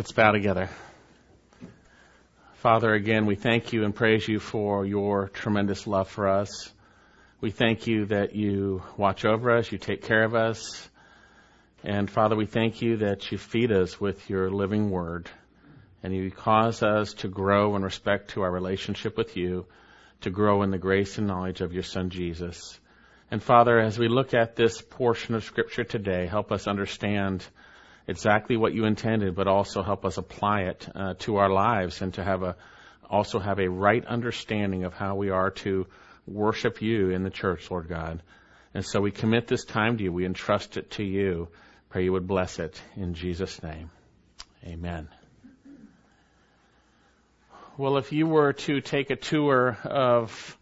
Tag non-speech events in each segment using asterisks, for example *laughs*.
Let's bow together. Father, again, we thank you and praise you for your tremendous love for us. We thank you that you watch over us, you take care of us. And Father, we thank you that you feed us with your living word and you cause us to grow in respect to our relationship with you, to grow in the grace and knowledge of your Son Jesus. And Father, as we look at this portion of Scripture today, help us understand exactly what you intended, but also help us apply it uh, to our lives and to have a also have a right understanding of how we are to worship you in the church, Lord God. And so we commit this time to you. We entrust it to you. Pray you would bless it in Jesus' name. Amen. Well, if you were to take a tour of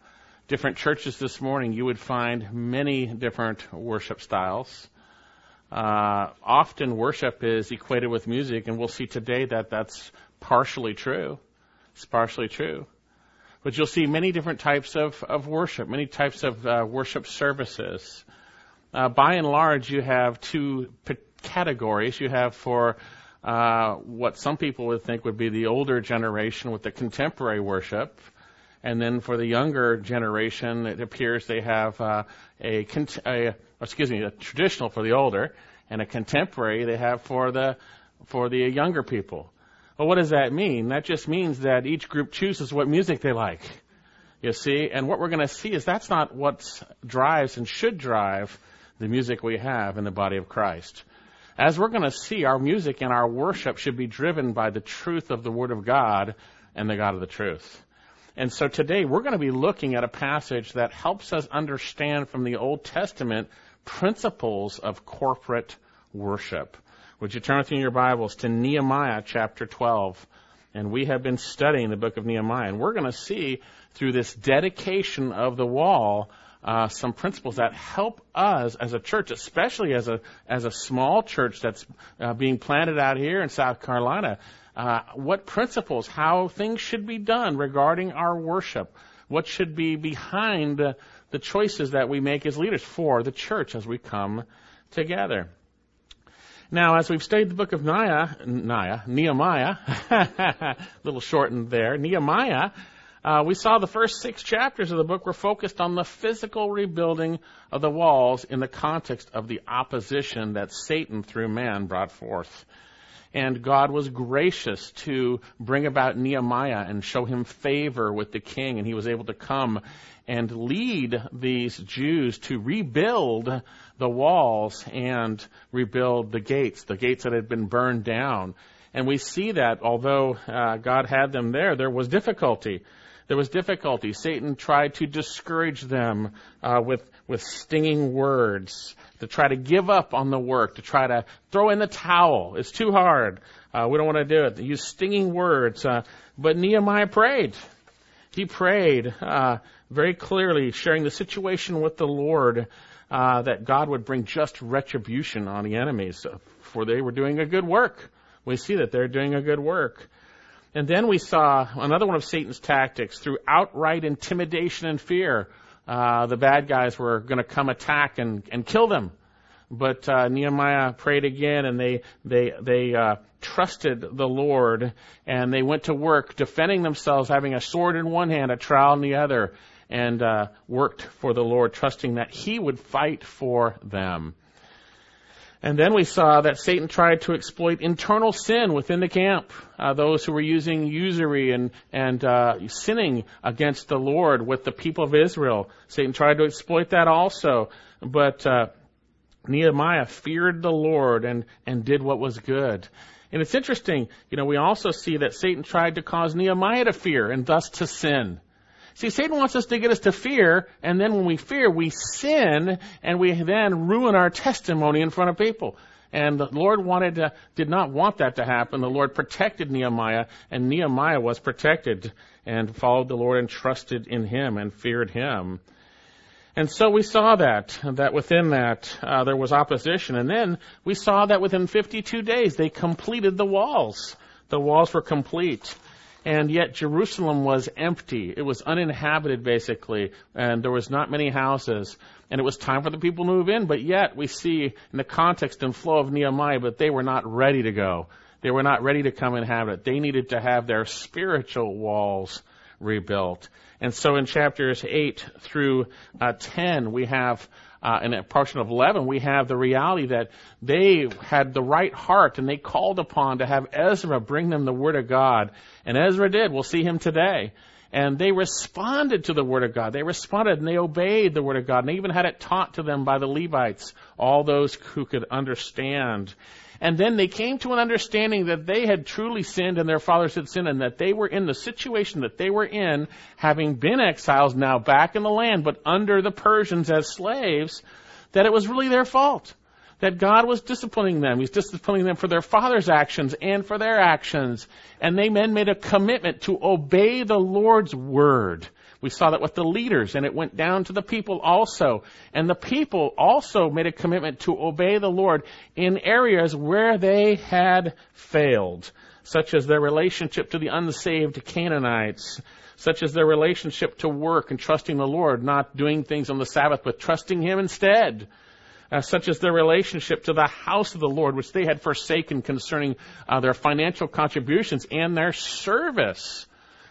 different churches this morning, you would find many different worship styles. Uh, often worship is equated with music, and we'll see today that that's partially true. It's partially true. But you'll see many different types of, of worship, many types of uh, worship services. Uh, by and large, you have two p- categories. You have for uh, what some people would think would be the older generation with the contemporary worship, and then for the younger generation, it appears they have uh, a, a excuse me, a traditional for the older, and a contemporary they have for the for the younger people. Well, what does that mean? That just means that each group chooses what music they like. You see, and what we're going to see is that's not what drives and should drive the music we have in the body of Christ. As we're going to see, our music and our worship should be driven by the truth of the Word of God and the God of the truth. And so today we're going to be looking at a passage that helps us understand from the Old Testament principles of corporate worship. Would you turn with me in your Bibles to Nehemiah chapter 12? And we have been studying the book of Nehemiah, and we're going to see through this dedication of the wall uh, some principles that help us as a church, especially as a as a small church that's uh, being planted out here in South Carolina. Uh, what principles, how things should be done regarding our worship, what should be behind the choices that we make as leaders for the church as we come together. Now, as we've studied the book of Nehemiah, Nehemiah, *laughs* a little shortened there, Nehemiah, uh, we saw the first six chapters of the book were focused on the physical rebuilding of the walls in the context of the opposition that Satan through man brought forth. And God was gracious to bring about Nehemiah and show him favor with the king, and he was able to come and lead these Jews to rebuild the walls and rebuild the gates, the gates that had been burned down. And we see that although uh, God had them there, there was difficulty. There was difficulty. Satan tried to discourage them uh, with with stinging words, to try to give up on the work, to try to throw in the towel. It's too hard. Uh, we don't want to do it. They use stinging words. Uh, but Nehemiah prayed. He prayed. Uh, very clearly sharing the situation with the Lord uh, that God would bring just retribution on the enemies, for they were doing a good work. We see that they're doing a good work. And then we saw another one of Satan's tactics through outright intimidation and fear. Uh, the bad guys were going to come attack and, and kill them. But uh, Nehemiah prayed again, and they they they uh, trusted the Lord, and they went to work defending themselves, having a sword in one hand, a trowel in the other, and uh, worked for the Lord, trusting that He would fight for them. And then we saw that Satan tried to exploit internal sin within the camp. Uh, those who were using usury and and uh, sinning against the Lord with the people of Israel. Satan tried to exploit that also, but uh, Nehemiah feared the Lord and and did what was good. And it's interesting, you know, we also see that Satan tried to cause Nehemiah to fear and thus to sin. See, Satan wants us to get us to fear, and then when we fear, we sin, and we then ruin our testimony in front of people. And the Lord wanted to, did not want that to happen. The Lord protected Nehemiah, and Nehemiah was protected and followed the Lord and trusted in Him and feared Him. And so we saw that, that within that uh, there was opposition. And then we saw that within 52 days they completed the walls. The walls were complete and yet Jerusalem was empty. It was uninhabited basically, and there was not many houses. And it was time for the people to move in, but yet we see in the context and flow of Nehemiah, but they were not ready to go. They were not ready to come inhabit it. They needed to have their spiritual walls rebuilt. And so in chapters 8 through uh, 10, we have, uh, in portion of 11, we have the reality that they had the right heart and they called upon to have Ezra bring them the Word of God. And Ezra did. We'll see him today. And they responded to the Word of God. They responded and they obeyed the Word of God. And they even had it taught to them by the Levites, all those who could understand. And then they came to an understanding that they had truly sinned and their fathers had sinned and that they were in the situation that they were in, having been exiles now back in the land, but under the Persians as slaves, that it was really their fault. That God was disciplining them. He's disciplining them for their father's actions and for their actions. And they then made a commitment to obey the Lord's word. We saw that with the leaders, and it went down to the people also. And the people also made a commitment to obey the Lord in areas where they had failed, such as their relationship to the unsaved Canaanites, such as their relationship to work and trusting the Lord, not doing things on the Sabbath, but trusting Him instead. Uh, such as their relationship to the house of the Lord, which they had forsaken concerning uh, their financial contributions and their service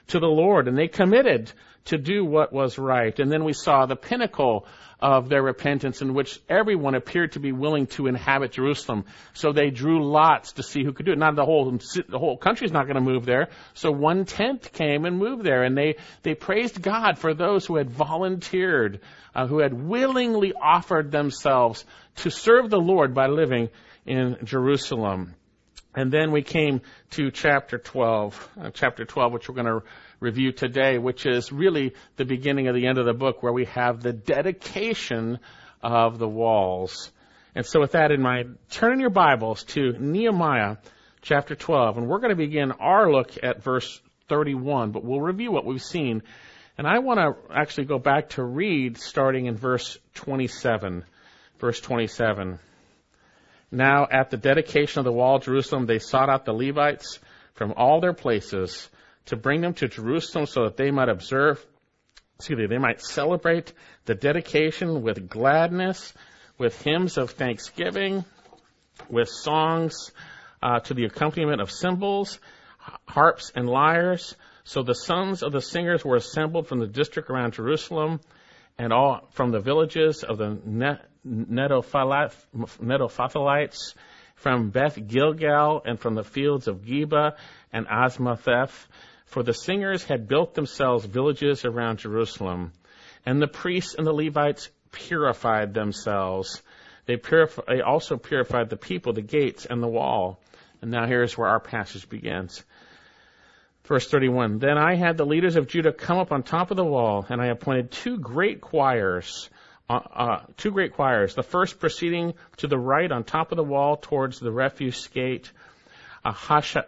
to the Lord. And they committed to do what was right. And then we saw the pinnacle of their repentance in which everyone appeared to be willing to inhabit Jerusalem. So they drew lots to see who could do it. Not the whole, the whole country's not going to move there. So one tenth came and moved there and they, they praised God for those who had volunteered, uh, who had willingly offered themselves to serve the Lord by living in Jerusalem. And then we came to chapter 12, uh, chapter 12, which we're going to review today, which is really the beginning of the end of the book where we have the dedication of the walls. And so with that in mind, turn in your Bibles to Nehemiah chapter 12, and we're going to begin our look at verse 31, but we'll review what we've seen. And I want to actually go back to read starting in verse 27. Verse 27. Now at the dedication of the wall of Jerusalem, they sought out the Levites from all their places to bring them to Jerusalem so that they might observe, excuse me, they might celebrate the dedication with gladness, with hymns of thanksgiving, with songs uh, to the accompaniment of cymbals, harps, and lyres. So the sons of the singers were assembled from the district around Jerusalem and all from the villages of the Netophathalites, from Beth Gilgal, and from the fields of Geba and Azmaveth, for the singers had built themselves villages around Jerusalem, and the priests and the Levites purified themselves. They, they also purified the people, the gates, and the wall. And now here's where our passage begins. Verse 31. Then I had the leaders of Judah come up on top of the wall, and I appointed two great choirs, uh, uh, two great choirs. The first proceeding to the right on top of the wall towards the refuse gate, Hasha,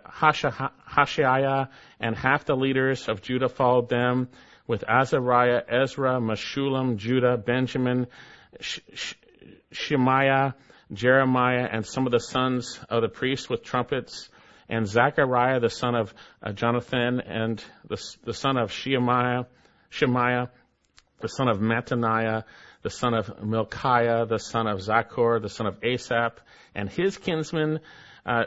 and half the leaders of Judah followed them, with Azariah, Ezra, Meshullam, Judah, Benjamin, Shemaiah, Jeremiah, and some of the sons of the priests with trumpets, and Zechariah, the son of uh, Jonathan, and the, the son of Shemaiah, Shemaiah, the son of Mattaniah, the son of Milkiah, the son of Zaccur, the son of Asaph, and his kinsmen, uh,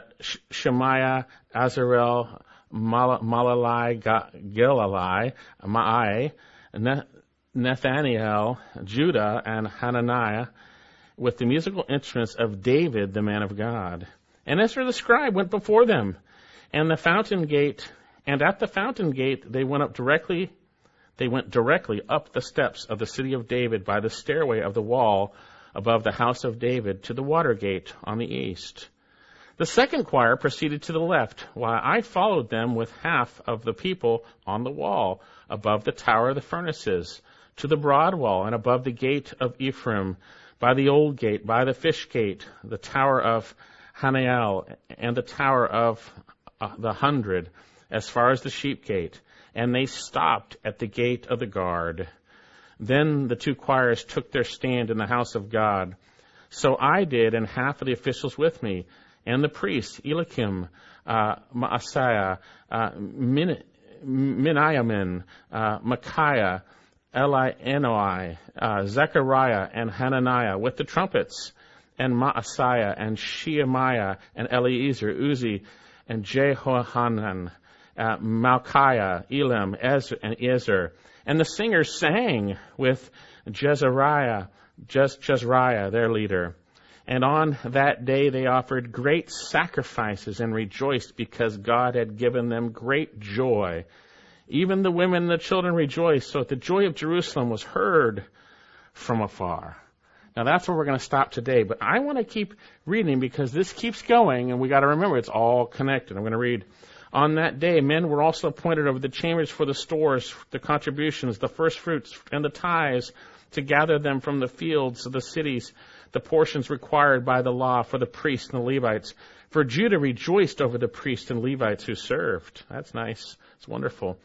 Shemaiah, Azarel, Malalai, Gilalai, Ma'ai, Nathaniel, Judah, and Hananiah, with the musical instruments of David, the man of God. And Ezra the scribe went before them, and the fountain gate, and at the fountain gate they went up directly, they went directly up the steps of the city of David by the stairway of the wall above the house of David to the water gate on the east. The second choir proceeded to the left, while I followed them with half of the people on the wall, above the tower of the furnaces, to the broad wall, and above the gate of Ephraim, by the old gate, by the fish gate, the tower of Hanael, and the tower of uh, the hundred, as far as the sheep gate. And they stopped at the gate of the guard. Then the two choirs took their stand in the house of God. So I did, and half of the officials with me and the priests, Eliakim, uh, Maaseiah, uh, Min- Miniamin, uh, Micaiah, Elienoi, uh, Zechariah, and Hananiah with the trumpets, and Maaseiah, and Shemaiah, and Eliezer, Uzzi, and Jehohanan, uh, Malchiah, Elam, Ezra, and Ezer. And the singers sang with Jezariah, Jezariah, their leader. And on that day they offered great sacrifices and rejoiced because God had given them great joy. Even the women and the children rejoiced, so that the joy of Jerusalem was heard from afar. Now that's where we're going to stop today, but I want to keep reading because this keeps going and we got to remember it's all connected. I'm going to read. On that day, men were also appointed over the chambers for the stores, the contributions, the first fruits, and the tithes to gather them from the fields of the cities, the portions required by the law for the priests and the Levites. For Judah rejoiced over the priests and Levites who served. That's nice. It's wonderful.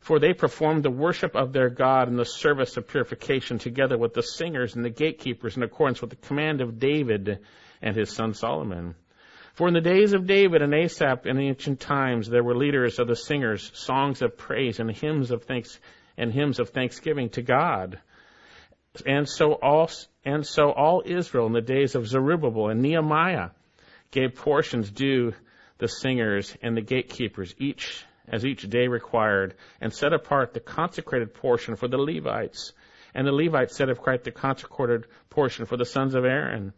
For they performed the worship of their God and the service of purification together with the singers and the gatekeepers in accordance with the command of David and his son Solomon. For in the days of David and Asaph in ancient times there were leaders of the singers, songs of praise and hymns of thanks and hymns of thanksgiving to God. And so all and so all Israel in the days of Zerubbabel and Nehemiah gave portions due the singers and the gatekeepers, each as each day required, and set apart the consecrated portion for the Levites. And the Levites set apart the consecrated portion for the sons of Aaron.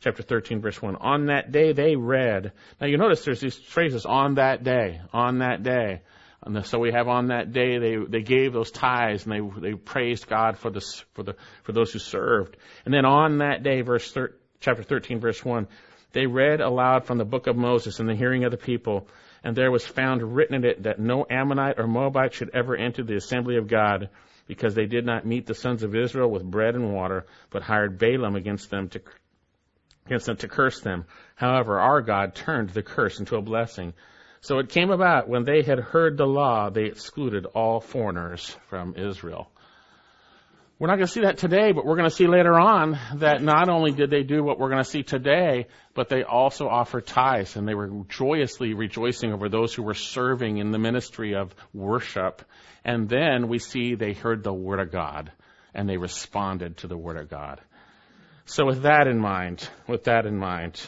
Chapter 13, verse 1. On that day they read. Now you notice there's these phrases, on that day, on that day. And so we have on that day they they gave those tithes and they they praised God for this for the for those who served. And then on that day, verse thir- chapter 13, verse 1, they read aloud from the book of Moses in the hearing of the people and there was found written in it that no Ammonite or Moabite should ever enter the assembly of God, because they did not meet the sons of Israel with bread and water, but hired Balaam against them to against them to curse them. However, our God turned the curse into a blessing. So it came about when they had heard the law, they excluded all foreigners from Israel. We're not going to see that today, but we're going to see later on that not only did they do what we're going to see today, but they also offered tithes and they were joyously rejoicing over those who were serving in the ministry of worship. And then we see they heard the word of God and they responded to the word of God. So with that in mind, with that in mind,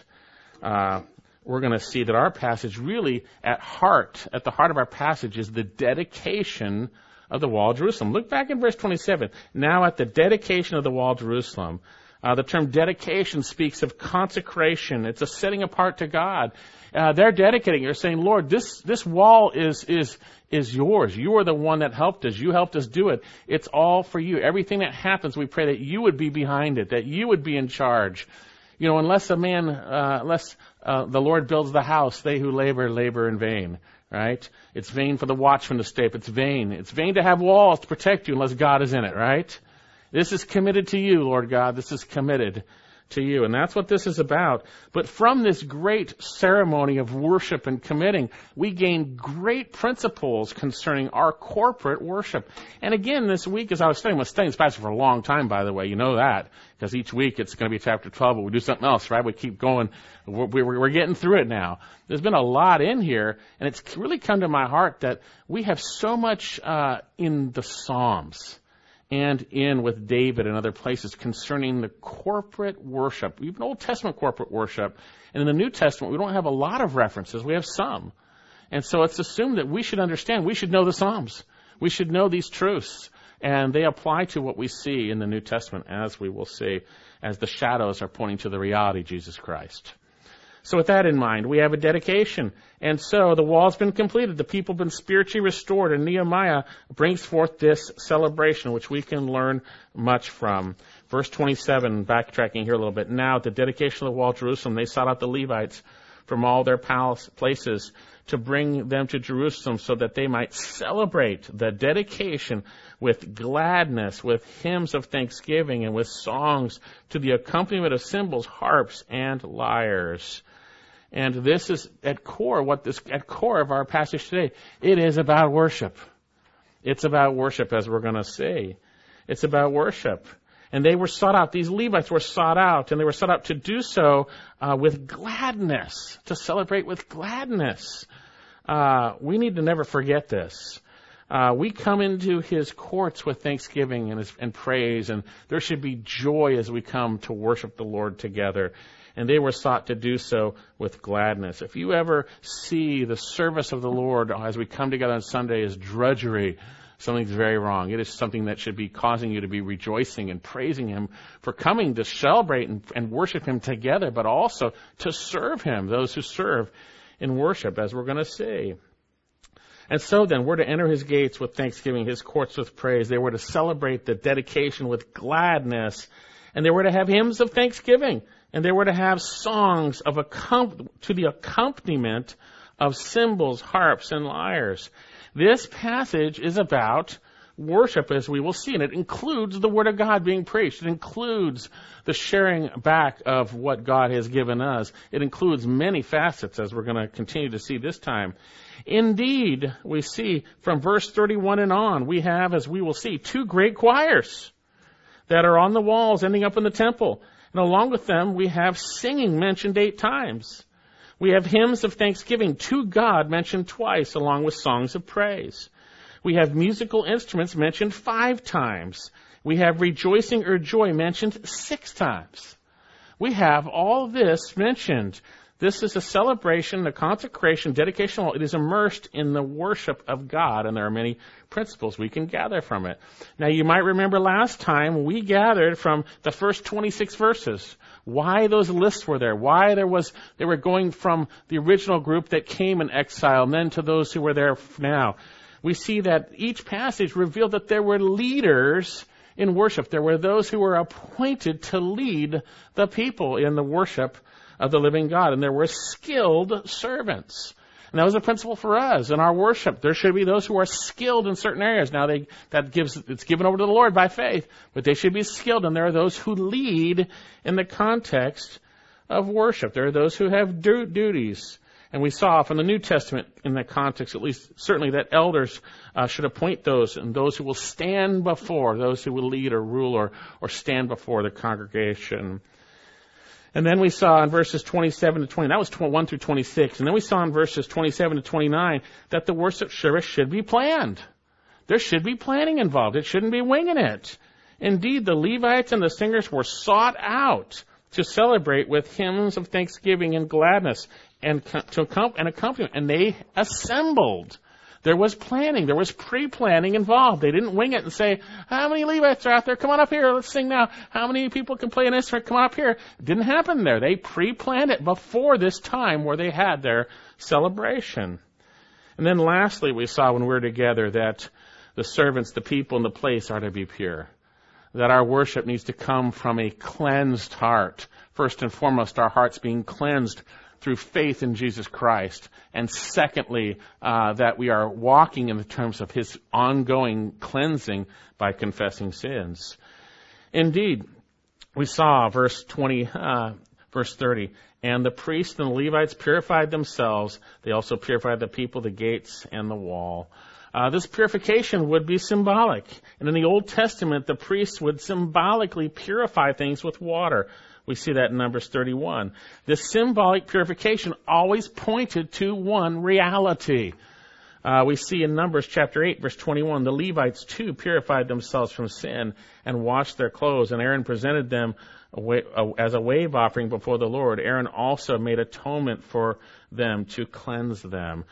uh, we're going to see that our passage really at heart, at the heart of our passage is the dedication of the wall of Jerusalem. Look back in verse 27. Now at the dedication of the wall of Jerusalem, uh, the term dedication speaks of consecration. It's a setting apart to God. Uh, they're dedicating. They're saying, Lord, this, this wall is, is, is yours. You are the one that helped us. You helped us do it. It's all for you. Everything that happens, we pray that you would be behind it, that you would be in charge. You know, unless a man, uh, unless uh, the Lord builds the house, they who labor, labor in vain right? It's vain for the watchman to stay. It's vain. It's vain to have walls to protect you unless God is in it, right? This is committed to you, Lord God. This is committed to you. And that's what this is about. But from this great ceremony of worship and committing, we gain great principles concerning our corporate worship. And again, this week as I was studying, I was studying this passage for a long time, by the way. You know that. Because each week it's going to be chapter 12, but we do something else, right? We keep going. We're, we're getting through it now. There's been a lot in here, and it's really come to my heart that we have so much uh, in the Psalms and in with David and other places concerning the corporate worship, even Old Testament corporate worship. And in the New Testament, we don't have a lot of references. We have some. And so it's assumed that we should understand, we should know the Psalms. We should know these truths. And they apply to what we see in the New Testament, as we will see, as the shadows are pointing to the reality, Jesus Christ. So with that in mind, we have a dedication. And so the wall's been completed. The people have been spiritually restored. And Nehemiah brings forth this celebration, which we can learn much from. Verse 27, backtracking here a little bit. Now, at the dedication of the wall of Jerusalem, they sought out the Levites from all their palace places to bring them to Jerusalem so that they might celebrate the dedication with gladness, with hymns of thanksgiving, and with songs to the accompaniment of cymbals, harps, and lyres. And this is at core what this at core of our passage today. It is about worship. It's about worship, as we're going to see. It's about worship. And they were sought out. These Levites were sought out, and they were sought out to do so uh, with gladness, to celebrate with gladness. Uh, we need to never forget this. Uh, we come into his courts with thanksgiving and, his, and praise, and there should be joy as we come to worship the Lord together. And they were sought to do so with gladness. If you ever see the service of the Lord as we come together on Sunday as drudgery, something's very wrong. It is something that should be causing you to be rejoicing and praising Him for coming to celebrate and, and worship Him together, but also to serve Him, those who serve in worship, as we're going to see. And so then, we're to enter his gates with thanksgiving, his courts with praise. They were to celebrate the dedication with gladness, and they were to have hymns of thanksgiving, and they were to have songs of accom- to the accompaniment of cymbals, harps, and lyres. This passage is about worship as we will see. And it includes the Word of God being preached. It includes the sharing back of what God has given us. It includes many facets as we're going to continue to see this time. Indeed, we see from verse 31 and on, we have, as we will see, two great choirs that are on the walls ending up in the temple. And along with them, we have singing mentioned eight times. We have hymns of thanksgiving to God mentioned twice, along with songs of praise. We have musical instruments mentioned five times. We have rejoicing or joy mentioned six times. We have all this mentioned. This is a celebration, a consecration, dedication. It is immersed in the worship of God, and there are many principles we can gather from it. Now, you might remember last time we gathered from the first 26 verses. Why those lists were there? Why there was they were going from the original group that came in exile, and then to those who were there now we see that each passage revealed that there were leaders in worship. There were those who were appointed to lead the people in the worship of the living God, and there were skilled servants. And that was a principle for us in our worship. There should be those who are skilled in certain areas. Now they, that gives, it's given over to the Lord by faith, but they should be skilled, and there are those who lead in the context of worship. There are those who have du- duties. And we saw from the New Testament, in that context at least, certainly that elders uh, should appoint those and those who will stand before, those who will lead or rule or, or stand before the congregation. And then we saw in verses 27 to 20, that was 1 through 26, and then we saw in verses 27 to 29 that the worship service should be planned. There should be planning involved. It shouldn't be winging it. Indeed, the Levites and the singers were sought out to celebrate with hymns of thanksgiving and gladness and to accompany, and accompaniment. And they assembled. There was planning. There was pre-planning involved. They didn't wing it and say, how many Levites are out there? Come on up here. Let's sing now. How many people can play an instrument? Come on up here. Didn't happen there. They pre-planned it before this time where they had their celebration. And then lastly, we saw when we were together that the servants, the people, and the place are to be pure. That our worship needs to come from a cleansed heart. First and foremost, our hearts being cleansed through faith in Jesus Christ. And secondly, uh, that we are walking in the terms of His ongoing cleansing by confessing sins. Indeed, we saw verse 20, uh, verse 30, and the priests and the Levites purified themselves. They also purified the people, the gates, and the wall. Uh, this purification would be symbolic. And in the Old Testament, the priests would symbolically purify things with water. We see that in Numbers 31. This symbolic purification always pointed to one reality. Uh, we see in Numbers chapter 8, verse 21, the Levites too purified themselves from sin and washed their clothes, and Aaron presented them as a wave offering before the Lord. Aaron also made atonement for them to cleanse them.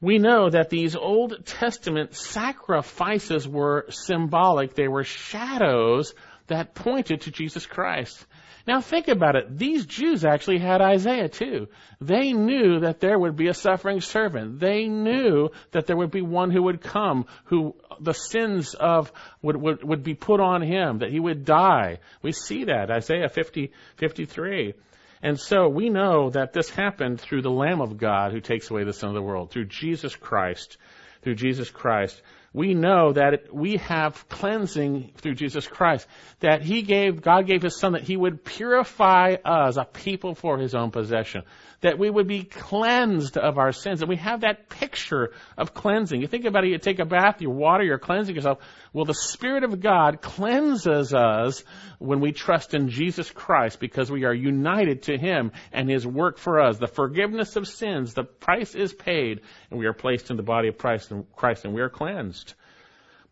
We know that these Old Testament sacrifices were symbolic. They were shadows that pointed to Jesus Christ. Now think about it. These Jews actually had Isaiah too. They knew that there would be a suffering servant. They knew that there would be one who would come who the sins of would, would, would be put on him, that he would die. We see that, Isaiah 50, 53. And so we know that this happened through the Lamb of God who takes away the sin of the world, through Jesus Christ, through Jesus Christ we know that we have cleansing through Jesus Christ. That He gave, God gave His Son that He would purify us, a people for His own possession. That we would be cleansed of our sins. And we have that picture of cleansing. You think about it, you take a bath, you water, you're cleansing yourself. Well, the Spirit of God cleanses us when we trust in Jesus Christ because we are united to Him and His work for us. The forgiveness of sins, the price is paid, and we are placed in the body of Christ and, we are cleansed.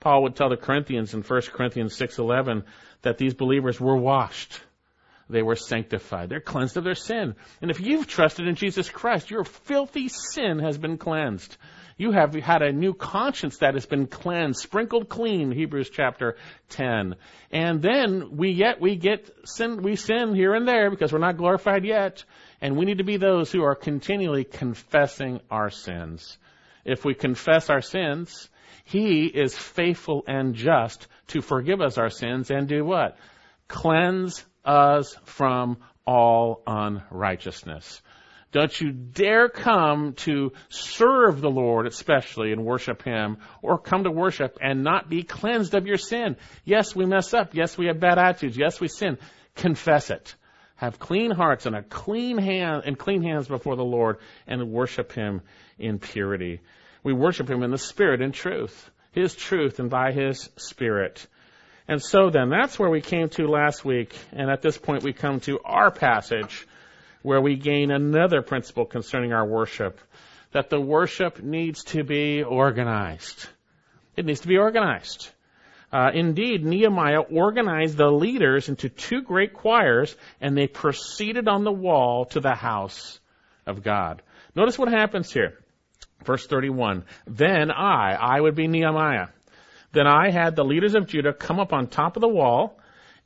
Paul would tell the Corinthians in 1 Corinthians 6:11 that these believers were washed. They were sanctified. They're cleansed of their sin. And if you've trusted in Jesus Christ, your filthy sin has been cleansed. You have had a new conscience that has been cleansed, sprinkled clean, Hebrews chapter 10. And then we yet we get sin, we sin here and there because we're not glorified yet. And we need to be those who are continually confessing our sins. If we confess our sins, He is faithful and just to forgive us our sins and do what? Cleanse us from all unrighteousness. Don't you dare come to serve the Lord, especially, and worship Him, or come to worship and not be cleansed of your sin. Yes, we mess up. Yes, we have bad attitudes. Yes, we sin. Confess it. Have clean hearts and a clean hand and clean hands before the Lord and worship Him in purity. We worship Him in the Spirit and truth. His truth and by His Spirit. And so then, that's where we came to last week. And at this point, we come to our passage where we gain another principle concerning our worship that the worship needs to be organized. It needs to be organized. Uh, indeed, Nehemiah organized the leaders into two great choirs, and they proceeded on the wall to the house of God. Notice what happens here. Verse 31. Then I, I would be Nehemiah. Then I had the leaders of Judah come up on top of the wall,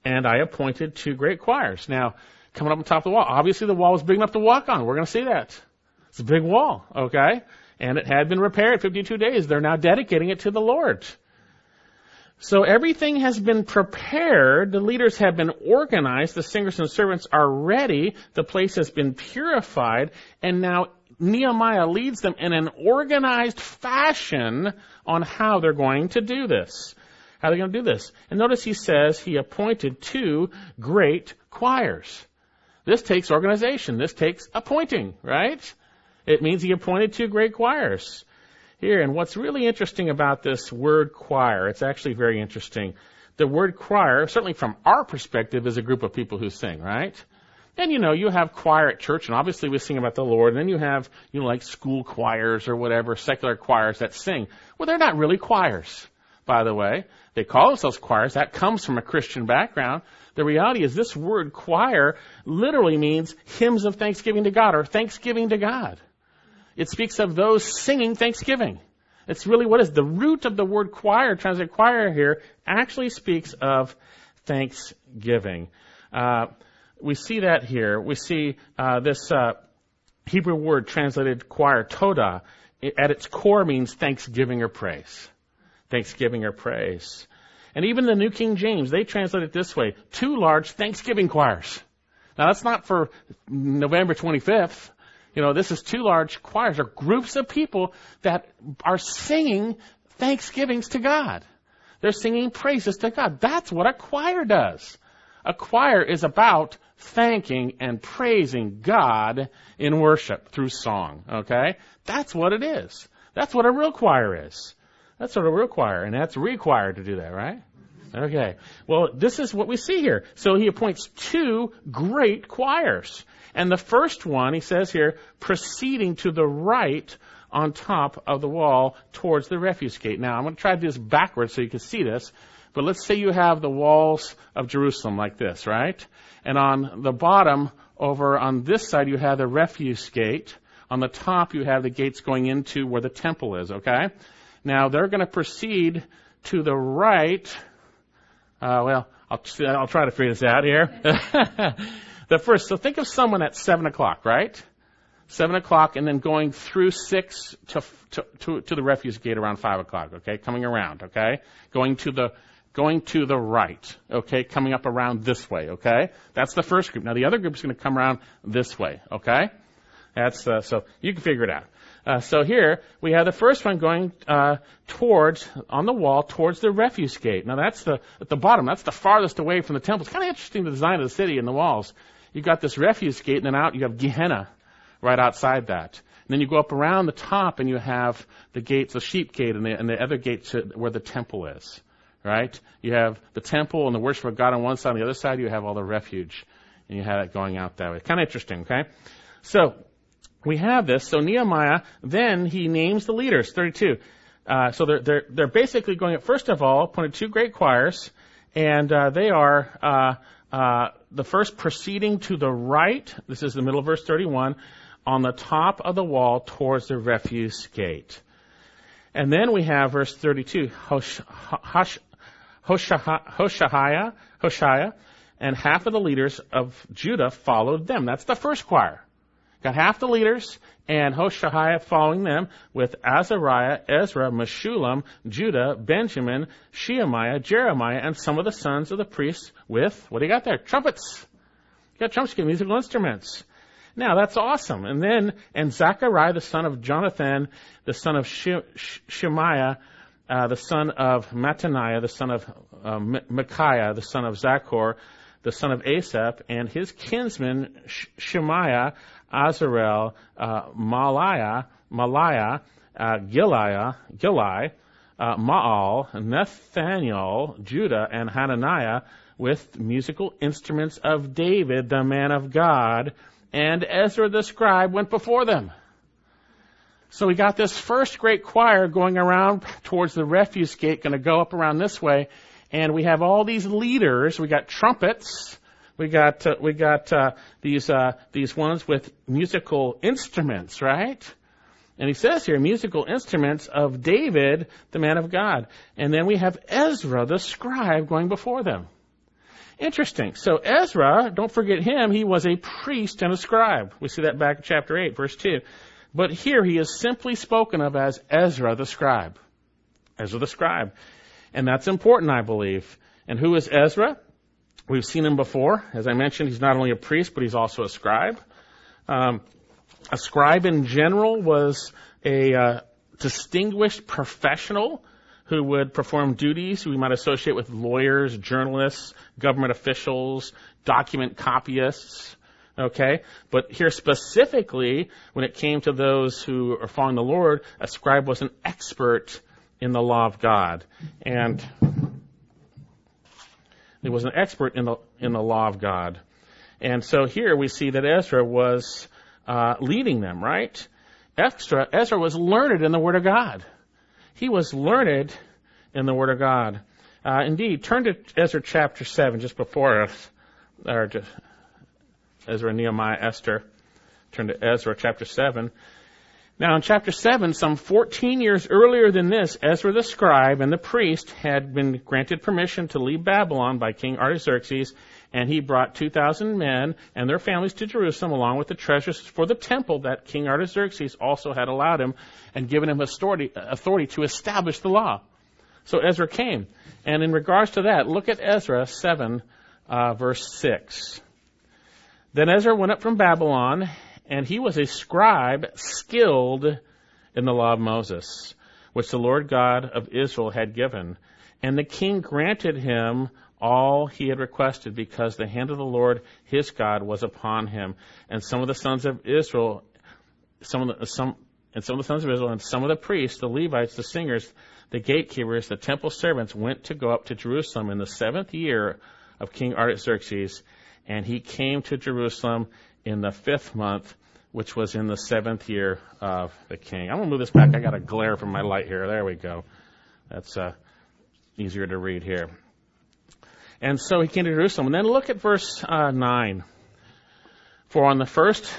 and I appointed two great choirs. Now, coming up on top of the wall. Obviously, the wall was big enough to walk on. We're going to see that. It's a big wall, okay? And it had been repaired 52 days. They're now dedicating it to the Lord. So everything has been prepared. The leaders have been organized. The singers and servants are ready. The place has been purified. And now Nehemiah leads them in an organized fashion on how they're going to do this. How they're going to do this. And notice he says he appointed two great choirs. This takes organization. This takes appointing, right? It means he appointed two great choirs here. And what's really interesting about this word choir, it's actually very interesting. The word choir, certainly from our perspective, is a group of people who sing, right? And you know, you have choir at church, and obviously we sing about the Lord, and then you have, you know, like school choirs or whatever, secular choirs that sing. Well, they're not really choirs, by the way. They call themselves choirs. That comes from a Christian background. The reality is this word choir literally means hymns of thanksgiving to God or thanksgiving to God. It speaks of those singing thanksgiving. It's really what is the root of the word choir, translated choir here, actually speaks of thanksgiving. Uh, we see that here. We see uh, this uh, Hebrew word translated choir, toda, at its core means thanksgiving or praise. Thanksgiving or praise. And even the New King James, they translate it this way two large Thanksgiving choirs. Now, that's not for November 25th. You know, this is two large choirs or groups of people that are singing thanksgivings to God. They're singing praises to God. That's what a choir does. A choir is about thanking and praising God in worship through song. Okay? That's what it is. That's what a real choir is. That's what real choir, and that's required to do that, right? Okay. Well, this is what we see here. So he appoints two great choirs. And the first one, he says here, proceeding to the right on top of the wall towards the refuse gate. Now, I'm going to try to do this backwards so you can see this. But let's say you have the walls of Jerusalem like this, right? And on the bottom, over on this side, you have the refuse gate. On the top, you have the gates going into where the temple is, okay? Now they're going to proceed to the right. Uh, well, I'll, I'll try to figure this out here. *laughs* the first, so think of someone at seven o'clock, right? Seven o'clock, and then going through six to, to to to the refuse gate around five o'clock. Okay, coming around. Okay, going to the going to the right. Okay, coming up around this way. Okay, that's the first group. Now the other group is going to come around this way. Okay, that's uh, so you can figure it out. Uh, so here we have the first one going uh, towards on the wall towards the refuse gate. Now that's the at the bottom. That's the farthest away from the temple. It's kind of interesting the design of the city and the walls. You've got this refuse gate, and then out you have Gehenna right outside that. And then you go up around the top, and you have the gates, the sheep gate, and the, and the other gate to where the temple is. Right? You have the temple and the worship of God on one side. On the other side, you have all the refuge, and you have it going out that way. Kind of interesting. Okay. So we have this. So Nehemiah, then he names the leaders, 32. Uh, so they're, they're, they're basically going, first of all, appointed two great choirs, and uh, they are uh, uh, the first proceeding to the right, this is the middle of verse 31, on the top of the wall towards the refuse gate. And then we have verse 32, Hosh, Hosh, Hoshahiah, Hoshiah, and half of the leaders of Judah followed them. That's the first choir. Got half the leaders and Hoshaiah following them with Azariah, Ezra, Meshullam, Judah, Benjamin, Shemaiah, Jeremiah, and some of the sons of the priests with, what do you got there? Trumpets. You got trumpets, musical instruments. Now that's awesome. And then, and Zechariah, the son of Jonathan, the son of Shemaiah, uh, the son of Mattaniah, the son of uh, Micaiah, the son of Zaccur, the son of Asaph, and his kinsman Shemaiah, Azarel, uh, Malaya, Malaya, uh, Giliah, Gilai, uh, Maal, Nathaniel, Judah, and Hananiah with musical instruments of David, the man of God, and Ezra the scribe went before them. So we got this first great choir going around towards the refuse gate, going to go up around this way, and we have all these leaders. We got trumpets, we got uh, we got uh, these uh, these ones with musical instruments, right? And he says here, musical instruments of David, the man of God. And then we have Ezra, the scribe, going before them. Interesting. So Ezra, don't forget him, he was a priest and a scribe. We see that back in chapter 8, verse 2. But here he is simply spoken of as Ezra the scribe. Ezra the scribe. And that's important, I believe. And who is Ezra? We've seen him before. As I mentioned, he's not only a priest, but he's also a scribe. Um, a scribe in general was a uh, distinguished professional who would perform duties we might associate with lawyers, journalists, government officials, document copyists. Okay? But here specifically, when it came to those who are following the Lord, a scribe was an expert in the law of God. And he was an expert in the in the law of God, and so here we see that Ezra was uh, leading them. Right? Ezra Ezra was learned in the Word of God. He was learned in the Word of God. Uh, indeed, turn to Ezra chapter seven, just before us, or Ezra, Nehemiah, Esther. Turn to Ezra chapter seven. Now, in chapter 7, some 14 years earlier than this, Ezra the scribe and the priest had been granted permission to leave Babylon by King Artaxerxes, and he brought 2,000 men and their families to Jerusalem along with the treasures for the temple that King Artaxerxes also had allowed him and given him authority, authority to establish the law. So Ezra came. And in regards to that, look at Ezra 7, uh, verse 6. Then Ezra went up from Babylon and he was a scribe skilled in the law of Moses, which the Lord God of Israel had given. And the king granted him all he had requested because the hand of the Lord his God was upon him. And some of the sons of Israel, some of the, some, and some of the sons of Israel and some of the priests, the Levites, the singers, the gatekeepers, the temple servants went to go up to Jerusalem in the seventh year of King Artaxerxes. And he came to Jerusalem in the fifth month, which was in the seventh year of the king. I'm going to move this back. I got a glare from my light here. There we go. That's uh, easier to read here. And so he came to Jerusalem. And then look at verse uh, 9. For on the first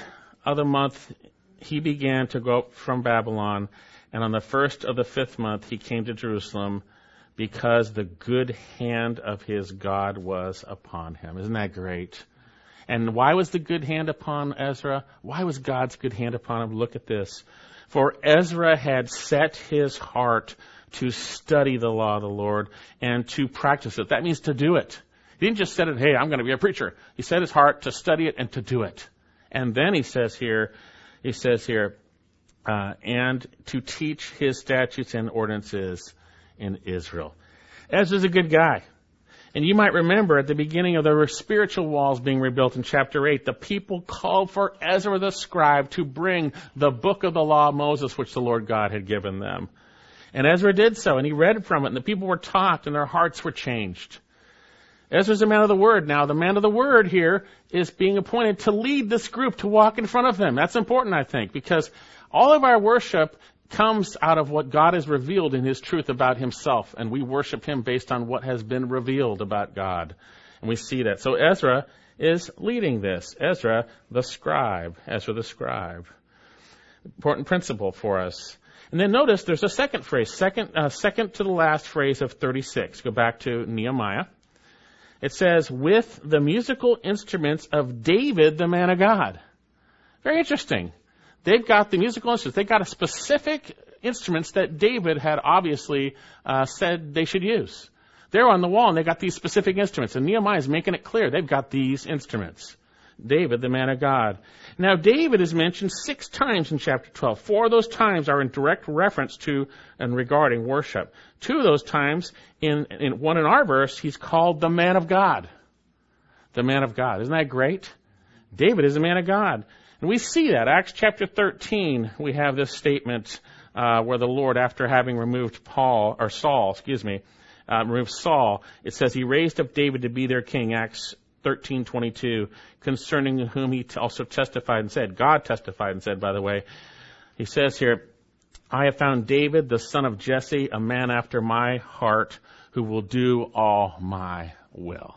of the month he began to go up from Babylon, and on the first of the fifth month he came to Jerusalem because the good hand of his God was upon him. Isn't that great? And why was the good hand upon Ezra? Why was God's good hand upon him? Look at this. For Ezra had set his heart to study the law of the Lord and to practice it. That means to do it. He didn't just set it, hey, I'm going to be a preacher. He set his heart to study it and to do it. And then he says here, he says here, uh, and to teach his statutes and ordinances in Israel. Ezra's a good guy. And you might remember at the beginning of the spiritual walls being rebuilt in chapter 8, the people called for Ezra the scribe to bring the book of the law of Moses, which the Lord God had given them. And Ezra did so, and he read from it, and the people were taught, and their hearts were changed. Ezra's a man of the word now. The man of the word here is being appointed to lead this group, to walk in front of them. That's important, I think, because all of our worship comes out of what God has revealed in His truth about Himself, and we worship Him based on what has been revealed about God. And we see that. So Ezra is leading this. Ezra the scribe. Ezra the scribe. Important principle for us. And then notice there's a second phrase, second, uh, second to the last phrase of 36. Go back to Nehemiah. It says, with the musical instruments of David, the man of God. Very interesting. They've got the musical instruments. They've got a specific instruments that David had obviously uh, said they should use. They're on the wall and they got these specific instruments. And Nehemiah is making it clear they've got these instruments. David, the man of God. Now, David is mentioned six times in chapter 12. Four of those times are in direct reference to and regarding worship. Two of those times, in, in one in our verse, he's called the man of God. The man of God. Isn't that great? David is a man of God. And we see that. Acts chapter 13, we have this statement uh, where the Lord, after having removed Paul, or Saul, excuse me, uh, removed Saul, it says he raised up David to be their king. Acts 13:22, concerning whom he also testified and said, God testified and said, by the way, he says here, I have found David, the son of Jesse, a man after my heart, who will do all my will.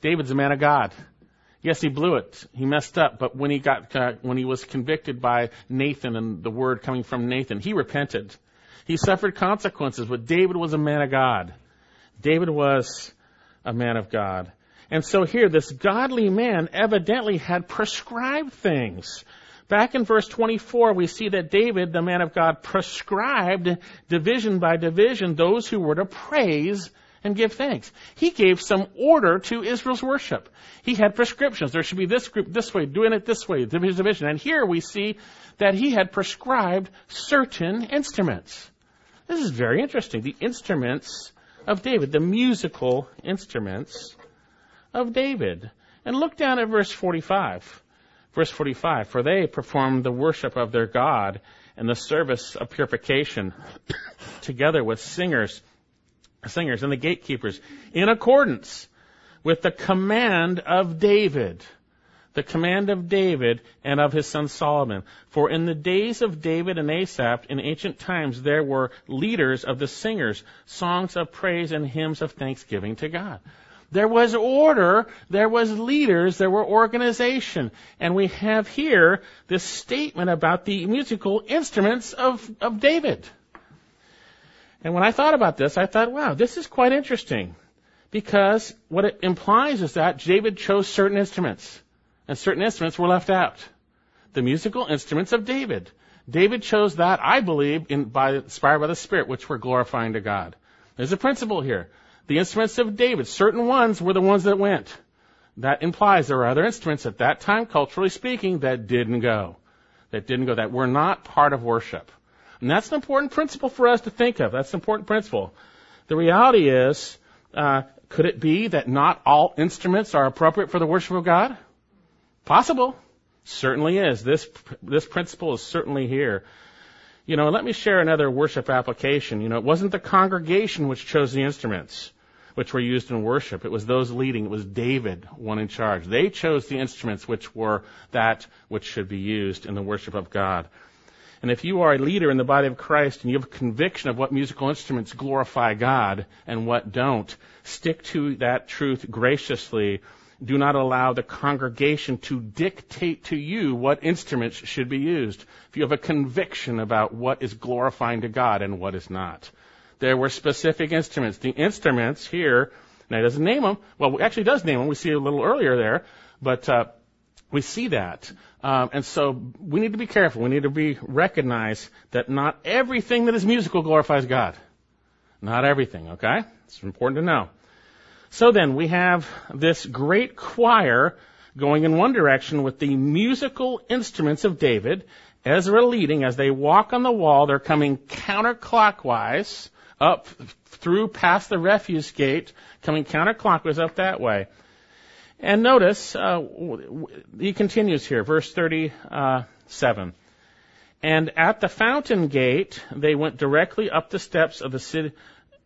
David's a man of God. Yes, he blew it. He messed up. But when he got, uh, when he was convicted by Nathan and the word coming from Nathan, he repented. He suffered consequences, but David was a man of God. David was a man of God. And so here, this godly man evidently had prescribed things. Back in verse 24, we see that David, the man of God, prescribed division by division those who were to praise and give thanks. He gave some order to Israel's worship. He had prescriptions. There should be this group this way, doing it this way, division. division. And here we see that he had prescribed certain instruments. This is very interesting. The instruments of David, the musical instruments of David. And look down at verse 45. Verse 45, for they performed the worship of their God and the service of purification *coughs* together with singers singers and the gatekeepers in accordance with the command of David. The command of David and of his son Solomon. For in the days of David and Asaph in ancient times there were leaders of the singers, songs of praise and hymns of thanksgiving to God. There was order, there was leaders, there were organization. And we have here this statement about the musical instruments of, of David. And when I thought about this, I thought, wow, this is quite interesting. Because what it implies is that David chose certain instruments, and certain instruments were left out. The musical instruments of David. David chose that, I believe, in, by, inspired by the Spirit, which were glorifying to God. There's a principle here. The instruments of David, certain ones were the ones that went. That implies there were other instruments at that time, culturally speaking, that didn't go. That didn't go, that were not part of worship. And that's an important principle for us to think of. That's an important principle. The reality is, uh, could it be that not all instruments are appropriate for the worship of God? Possible. Certainly is. This, this principle is certainly here. You know, let me share another worship application. You know, it wasn't the congregation which chose the instruments which were used in worship. It was those leading. It was David, one in charge. They chose the instruments which were that which should be used in the worship of God. And if you are a leader in the body of Christ and you have a conviction of what musical instruments glorify God and what don't, stick to that truth graciously. Do not allow the congregation to dictate to you what instruments should be used. If you have a conviction about what is glorifying to God and what is not. There were specific instruments. The instruments here, now he doesn't name them. Well, actually does name them. We see a little earlier there. But, uh, we see that. Um, and so we need to be careful. We need to be recognize that not everything that is musical glorifies God. Not everything, okay? It's important to know. So then we have this great choir going in one direction with the musical instruments of David Ezra leading, as they walk on the wall, they're coming counterclockwise up through past the refuse gate, coming counterclockwise up that way. And notice, uh, he continues here, verse 37. And at the fountain gate, they went directly up the steps of the city,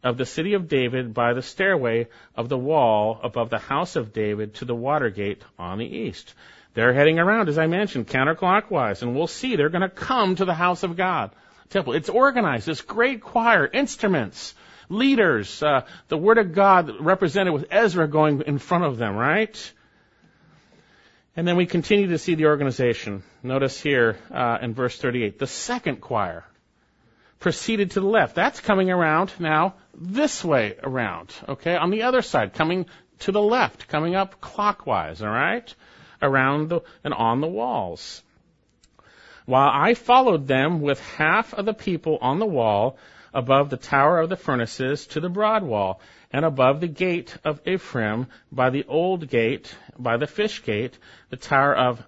of the city of David by the stairway of the wall above the house of David to the water gate on the east. They're heading around, as I mentioned, counterclockwise, and we'll see they're going to come to the house of God temple. It's organized. This great choir, instruments, leaders, uh, the Word of God represented with Ezra going in front of them, right? And then we continue to see the organization. Notice here uh, in verse 38, the second choir proceeded to the left. That's coming around now this way around, okay, on the other side, coming to the left, coming up clockwise, all right, around the, and on the walls. While I followed them with half of the people on the wall above the tower of the furnaces to the broad wall, and above the gate of Ephraim by the old gate, by the fish gate, the tower of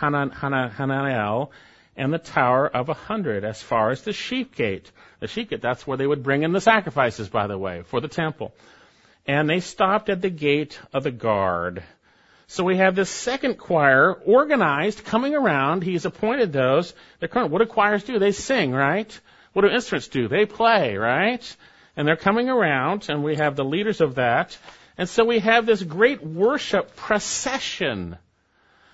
Hanan, Hanan, Hananel, and the tower of a hundred, as far as the sheep gate. The sheep gate, that's where they would bring in the sacrifices, by the way, for the temple. And they stopped at the gate of the guard. So we have this second choir organized, coming around. He's appointed those. Current. What do choirs do? They sing, right? What do instruments do? They play, right? And they're coming around, and we have the leaders of that. And so we have this great worship procession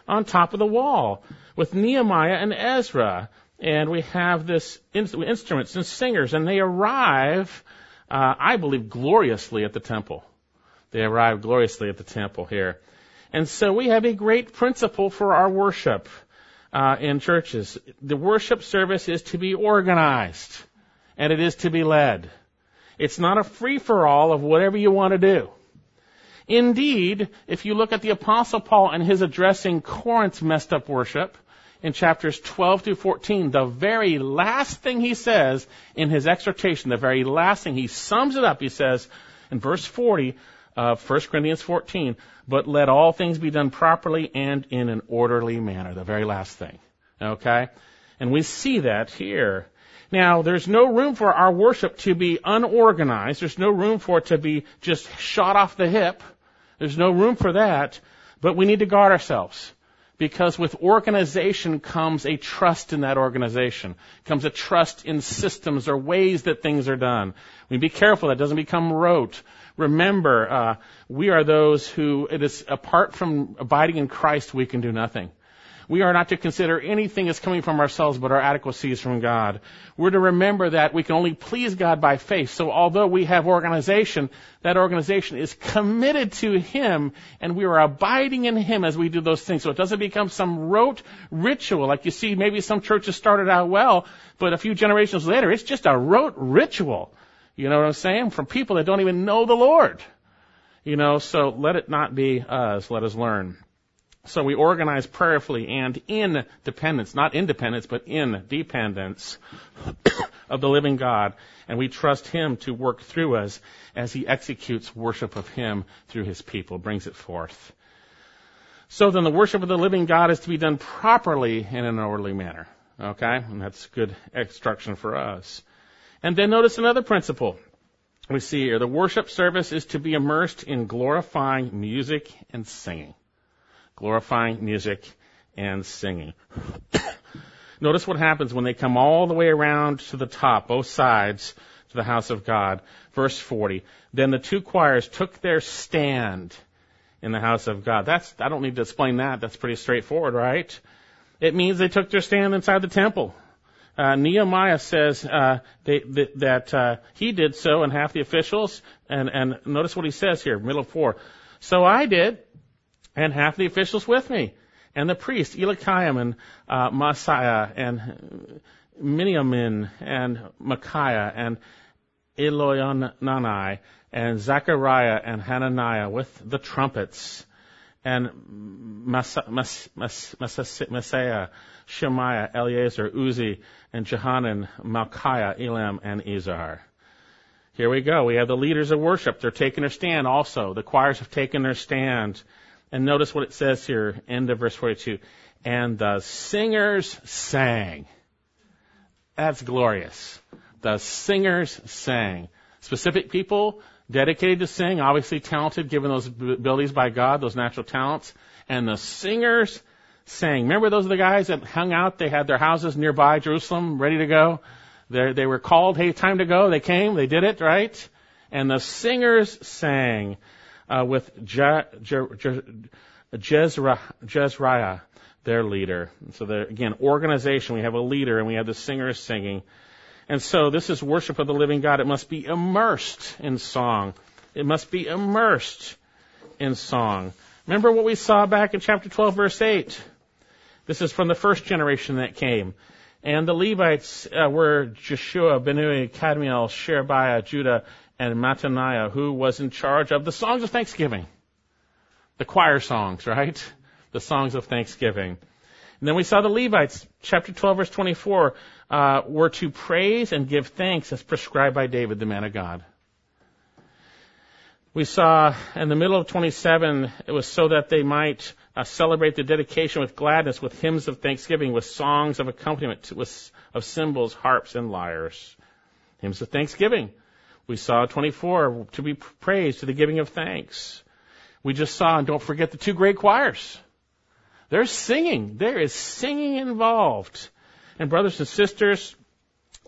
on top of the wall with Nehemiah and Ezra. And we have this in- instruments and singers, and they arrive, uh, I believe, gloriously at the temple. They arrive gloriously at the temple here. And so we have a great principle for our worship uh, in churches. The worship service is to be organized, and it is to be led. It's not a free for all of whatever you want to do. Indeed, if you look at the Apostle Paul and his addressing Corinth's messed up worship in chapters 12 through 14, the very last thing he says in his exhortation, the very last thing, he sums it up. He says in verse 40 of 1 Corinthians 14, but let all things be done properly and in an orderly manner. The very last thing. Okay? And we see that here. Now, there's no room for our worship to be unorganized. There's no room for it to be just shot off the hip. There's no room for that. But we need to guard ourselves. Because with organization comes a trust in that organization. Comes a trust in systems or ways that things are done. We be careful that doesn't become rote. Remember, uh, we are those who it is apart from abiding in Christ, we can do nothing. We are not to consider anything as coming from ourselves, but our adequacy is from God. We're to remember that we can only please God by faith. So although we have organization, that organization is committed to Him, and we are abiding in Him as we do those things. So it doesn't become some rote ritual, like you see maybe some churches started out well, but a few generations later, it's just a rote ritual. You know what I'm saying? From people that don't even know the Lord. You know, so let it not be us. Let us learn. So we organize prayerfully and in dependence, not independence, but in dependence *coughs* of the living God. And we trust Him to work through us as He executes worship of Him through His people, brings it forth. So then the worship of the living God is to be done properly in an orderly manner. Okay? And that's good instruction for us. And then notice another principle we see here. The worship service is to be immersed in glorifying music and singing. Glorifying music and singing. *coughs* notice what happens when they come all the way around to the top, both sides, to the house of God. Verse 40. Then the two choirs took their stand in the house of God. That's, I don't need to explain that. That's pretty straightforward, right? It means they took their stand inside the temple. Uh, Nehemiah says uh, they, that, that uh, he did so, and half the officials. And, and notice what he says here, middle four. So I did, and half the officials with me, and the priest Eliakim and uh, Maaseiah and Miniamin and Micaiah and Elioenai and Zechariah and Hananiah with the trumpets and Maaseiah, Shemaiah, Eleazar, Uzzi, and Johanan, Malchiah, Elam, and Izar. Here we go. We have the leaders of worship. They're taking their stand also. The choirs have taken their stand. And notice what it says here, end of verse 42. And the singers sang. That's glorious. The singers sang. Specific people dedicated to sing, obviously talented, given those abilities by God, those natural talents. And the singers sang. Remember those are the guys that hung out? They had their houses nearby Jerusalem, ready to go. They they were called, hey, time to go. They came, they did it, right? And the singers sang uh, with Je- Je- Je- Jezra- Jezreiah, their leader. So there, again, organization. We have a leader and we have the singers singing. And so this is worship of the living God. It must be immersed in song. It must be immersed in song. Remember what we saw back in chapter 12 verse 8. This is from the first generation that came. And the Levites uh, were Jeshua, Binnui, Kadmiel, Sherebiah, Judah, and Mattaniah, who was in charge of the songs of thanksgiving. The choir songs, right? The songs of thanksgiving. And then we saw the Levites, chapter 12, verse 24, uh, were to praise and give thanks as prescribed by David, the man of God. We saw in the middle of 27, it was so that they might uh, celebrate the dedication with gladness, with hymns of thanksgiving, with songs of accompaniment, with, of cymbals, harps, and lyres. Hymns of thanksgiving. We saw 24 to be praised to the giving of thanks. We just saw, and don't forget the two great choirs. There's singing. There is singing involved. And brothers and sisters,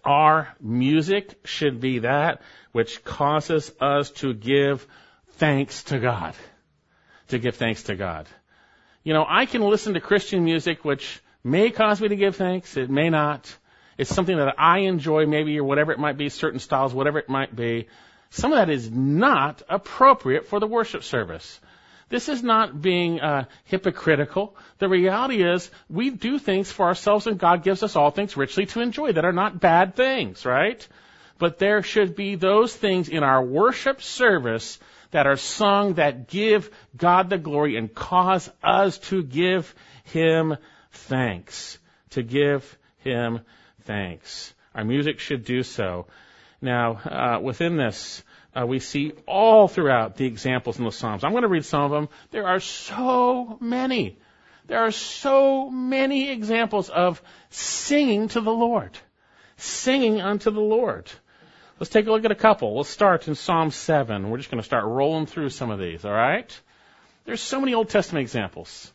our music should be that which causes us to give thanks to God. To give thanks to God. You know, I can listen to Christian music which may cause me to give thanks, it may not. It's something that I enjoy maybe or whatever it might be, certain styles, whatever it might be. Some of that is not appropriate for the worship service. This is not being uh, hypocritical. The reality is we do things for ourselves and God gives us all things richly to enjoy that are not bad things, right? But there should be those things in our worship service that are sung that give God the glory and cause us to give Him thanks. To give Him thanks. Our music should do so. Now, uh, within this, uh, we see all throughout the examples in the Psalms. I'm going to read some of them. There are so many. There are so many examples of singing to the Lord. Singing unto the Lord. Let's take a look at a couple. Let's start in Psalm 7. We're just going to start rolling through some of these, alright? There's so many Old Testament examples.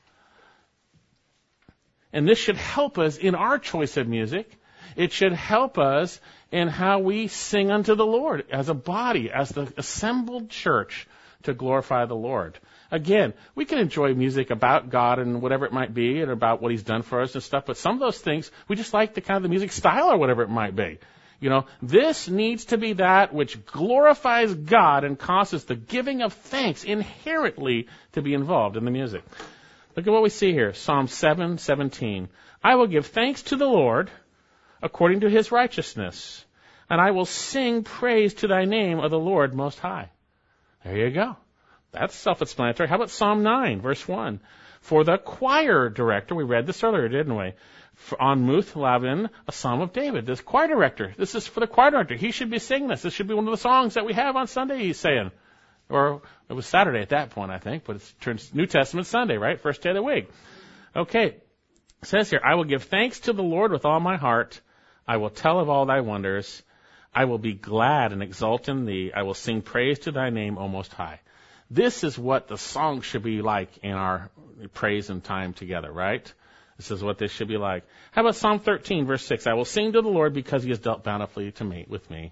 And this should help us in our choice of music. It should help us in how we sing unto the Lord as a body, as the assembled church to glorify the Lord. Again, we can enjoy music about God and whatever it might be and about what He's done for us and stuff, but some of those things, we just like the kind of the music style or whatever it might be. You know, this needs to be that which glorifies God and causes the giving of thanks inherently to be involved in the music. Look at what we see here. Psalm 7:17. I will give thanks to the Lord according to his righteousness. And I will sing praise to thy name, O the Lord Most High. There you go. That's self-explanatory. How about Psalm 9, verse 1? For the choir director, we read this earlier, didn't we? On Muth-labben, a Psalm of David. This choir director. This is for the choir director. He should be singing this. This should be one of the songs that we have on Sunday, he's saying. Or it was Saturday at that point, I think, but it's turns New Testament Sunday, right? First day of the week. Okay. It says here, I will give thanks to the Lord with all my heart. I will tell of all thy wonders. I will be glad and exult in thee. I will sing praise to thy name, O Most High. This is what the song should be like in our praise and time together, right? This is what this should be like. How about Psalm 13, verse 6? I will sing to the Lord because he has dealt bountifully to me, with me.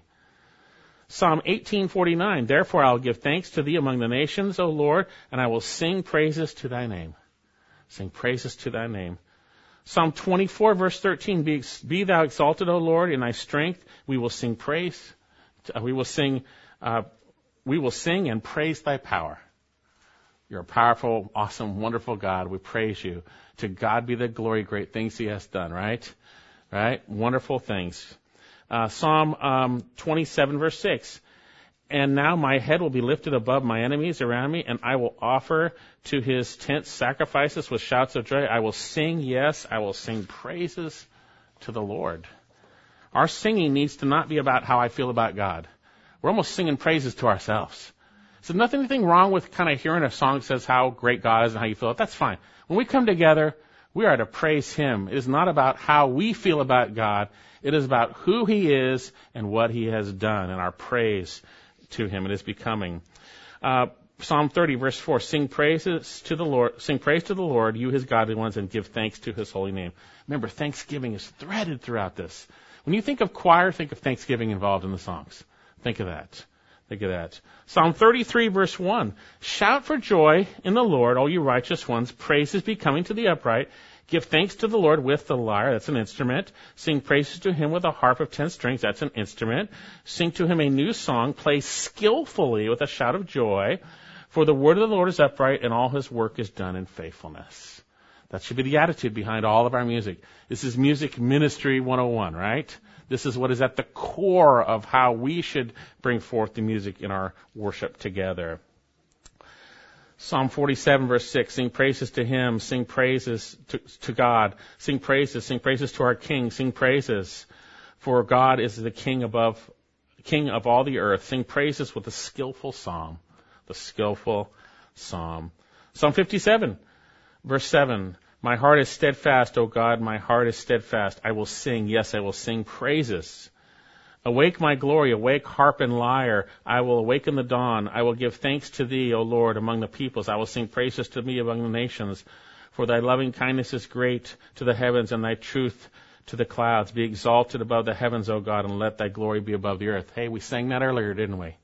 Psalm 18:49 Therefore I will give thanks to thee among the nations, O Lord, and I will sing praises to thy name. Sing praises to thy name. Psalm 24 verse 13, be, be thou exalted, O Lord, in thy strength. We will sing praise. Uh, we will sing, uh, we will sing and praise thy power. You're a powerful, awesome, wonderful God. We praise you. To God be the glory, great things he has done, right? Right? Wonderful things. Uh, Psalm um, 27 verse 6 and now my head will be lifted above my enemies around me, and I will offer to his tent sacrifices with shouts of joy. I will sing, yes, I will sing praises to the Lord. Our singing needs to not be about how I feel about God. We're almost singing praises to ourselves. So nothing, anything wrong with kind of hearing a song that says how great God is and how you feel. That's fine. When we come together, we are to praise Him. It is not about how we feel about God. It is about who He is and what He has done and our praise to Him. It is becoming. Uh, Psalm 30 verse 4, sing praises to the Lord, sing praise to the Lord, you His godly ones, and give thanks to His holy name. Remember, thanksgiving is threaded throughout this. When you think of choir, think of thanksgiving involved in the songs. Think of that. Think of that. Psalm 33 verse 1. Shout for joy in the Lord, all you righteous ones. praise is becoming to the upright. Give thanks to the Lord with the lyre, that's an instrument. Sing praises to him with a harp of ten strings, that's an instrument. Sing to him a new song. Play skillfully with a shout of joy. For the word of the Lord is upright and all his work is done in faithfulness. That should be the attitude behind all of our music. This is music ministry 101, right? This is what is at the core of how we should bring forth the music in our worship together. Psalm 47 verse 6, sing praises to Him, sing praises to, to, God, sing praises, sing praises to our King, sing praises, for God is the King above, King of all the earth. Sing praises with a skillful psalm, the skillful psalm. Psalm 57 verse 7, my heart is steadfast, O God, my heart is steadfast. I will sing, yes, I will sing praises. Awake my glory, awake harp and lyre. I will awaken the dawn. I will give thanks to thee, O Lord, among the peoples. I will sing praises to me among the nations. For thy loving kindness is great to the heavens and thy truth to the clouds. Be exalted above the heavens, O God, and let thy glory be above the earth. Hey, we sang that earlier, didn't we?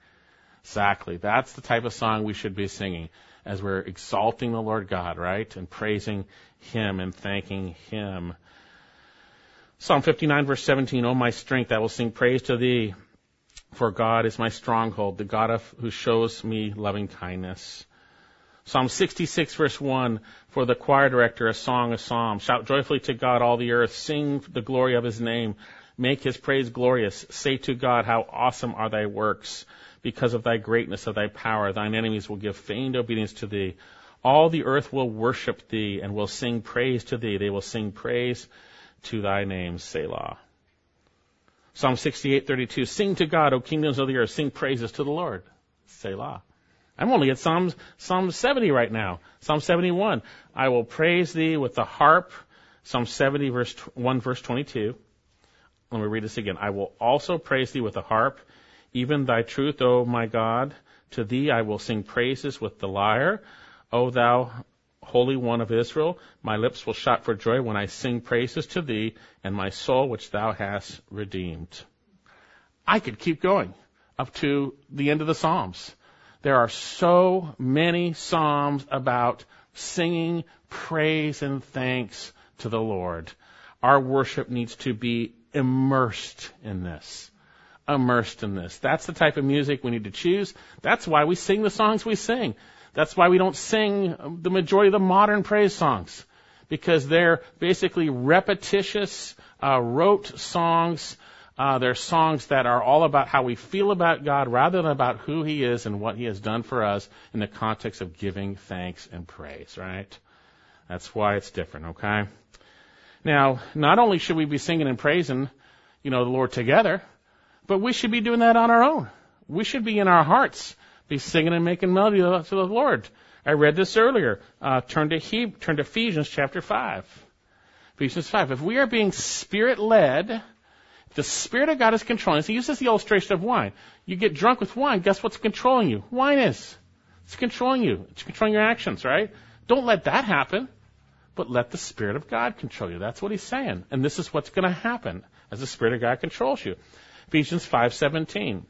Exactly. That's the type of song we should be singing as we're exalting the Lord God, right? And praising Him and thanking Him. Psalm 59 verse 17, O my strength, I will sing praise to Thee, for God is my stronghold, the God of, who shows me loving kindness. Psalm 66 verse 1, for the choir director, a song, a psalm. Shout joyfully to God, all the earth. Sing the glory of His name. Make His praise glorious. Say to God, how awesome are Thy works because of thy greatness of thy power. Thine enemies will give feigned obedience to thee. All the earth will worship thee and will sing praise to thee. They will sing praise to thy name, Selah. Psalm 68:32 Sing to God, O kingdoms of the earth, sing praises to the Lord. Selah. I'm only at Psalm Psalm 70 right now. Psalm 71. I will praise thee with the harp. Psalm 70 verse 1 verse 22. Let me read this again. I will also praise thee with the harp even thy truth, O my God, to thee I will sing praises with the lyre. O thou Holy One of Israel, my lips will shout for joy when I sing praises to thee and my soul which thou hast redeemed. I could keep going up to the end of the Psalms. There are so many Psalms about singing praise and thanks to the Lord. Our worship needs to be immersed in this immersed in this. That's the type of music we need to choose. That's why we sing the songs we sing. That's why we don't sing the majority of the modern praise songs. Because they're basically repetitious, uh, rote songs. Uh, they're songs that are all about how we feel about God rather than about who He is and what He has done for us in the context of giving thanks and praise, right? That's why it's different, okay? Now, not only should we be singing and praising, you know, the Lord together, but we should be doing that on our own. We should be in our hearts, be singing and making melody to the Lord. I read this earlier. Uh, turn to he- turn to Ephesians chapter five. Ephesians five. If we are being spirit led, the Spirit of God is controlling us. He uses the illustration of wine. You get drunk with wine, guess what's controlling you? Wine is. It's controlling you. It's controlling your actions, right? Don't let that happen, but let the Spirit of God control you. That's what he's saying. And this is what's going to happen as the Spirit of God controls you. Ephesians 5:17.